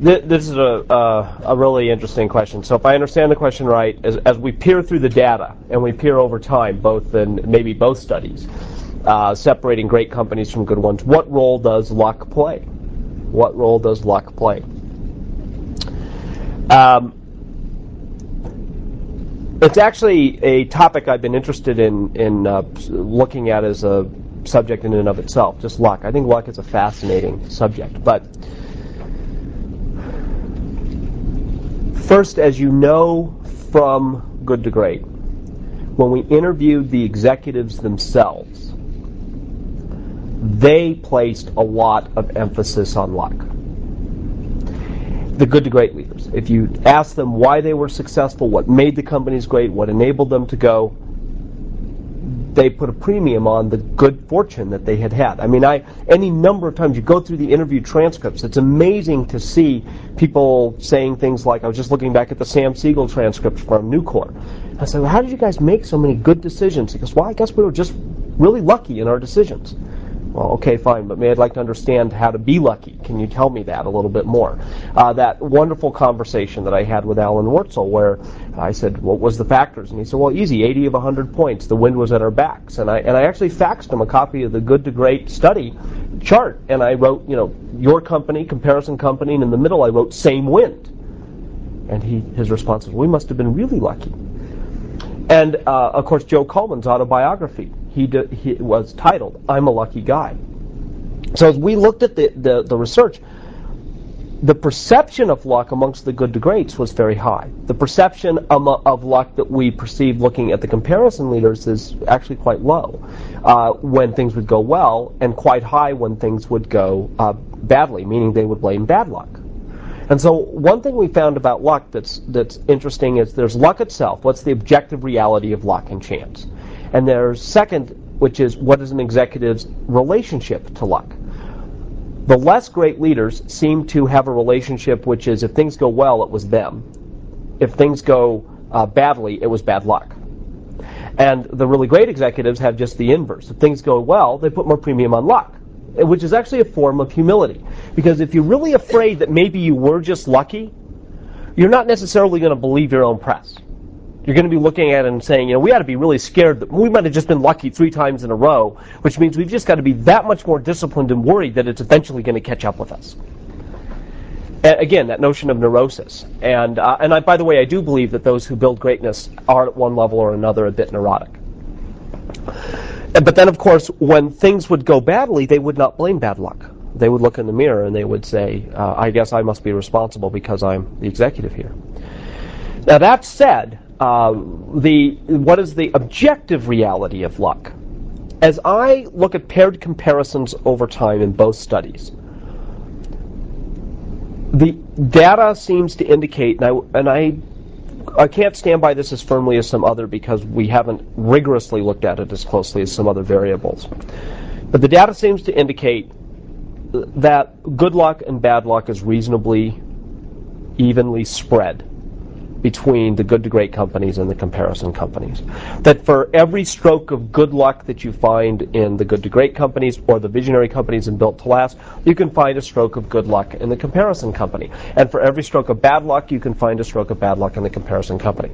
This is a, uh, a really interesting question. So if I understand the question right, as, as, we peer through the data and we peer over time, both in maybe both studies, uh, separating great companies from good ones, what role does luck play? What role does luck play? Um, it's actually a topic I've been interested in in uh, looking at as a subject in and of itself, just luck. I think luck is a fascinating subject, but First, as you know from Good to Great, when we interviewed the executives themselves, they placed a lot of emphasis on luck. The Good to Great leaders. If you ask them why they were successful, what made the companies great, what enabled them to go, they put a premium on the good fortune that they had had. I mean, I any number of times you go through the interview transcripts, it's amazing to see people saying things like, I was just looking back at the Sam Siegel transcript from Nucor. I said, well, how did you guys make so many good decisions? He goes, well, I guess we were just really lucky in our decisions. Well, okay, fine, but may I'd like to understand how to be lucky. Can you tell me that a little bit more? Uh, that wonderful conversation that I had with Alan Wurtzel, where I said, "What was the factors?" And he said, "Well, easy, 80 of 100 points. The wind was at our backs." And I and I actually faxed him a copy of the Good to Great study chart, and I wrote, you know, your company, comparison company, and in the middle I wrote same wind. And he his response was, "We must have been really lucky." And uh, of course, Joe Cullman's autobiography he, he was titled "I'm a Lucky Guy." So as we looked at the, the, the research, the perception of luck amongst the good to greats was very high. The perception of luck that we perceive looking at the comparison leaders is actually quite low uh, when things would go well, and quite high when things would go uh, badly, meaning they would blame bad luck. And so one thing we found about luck that's that's interesting is there's luck itself. What's the objective reality of luck and chance? And there's second, which is what is an executive's relationship to luck? The less great leaders seem to have a relationship which is if things go well, it was them. If things go uh, badly, it was bad luck. And the really great executives have just the inverse. If things go well, they put more premium on luck, which is actually a form of humility. Because if you're really afraid that maybe you were just lucky, you're not necessarily going to believe your own press you're going to be looking at it and saying, you know, we ought to be really scared that we might have just been lucky three times in a row, which means we've just got to be that much more disciplined and worried that it's eventually going to catch up with us. And again, that notion of neurosis. And, uh, and I, by the way, I do believe that those who build greatness are at one level or another a bit neurotic. But then, of course, when things would go badly, they would not blame bad luck. They would look in the mirror and they would say, uh, I guess I must be responsible because I'm the executive here. Now, that said, uh, the what is the objective reality of luck. As I look at paired comparisons over time in both studies, the data seems to indicate, and I, and I, I can't stand by this as firmly as some other because we haven't rigorously looked at it as closely as some other variables. But the data seems to indicate that good luck and bad luck is reasonably evenly spread between the good to great companies and the comparison companies. That for every stroke of good luck that you find in the good to great companies or the visionary companies and built to last, you can find a stroke of good luck in the comparison company. And for every stroke of bad luck, you can find a stroke of bad luck in the comparison company.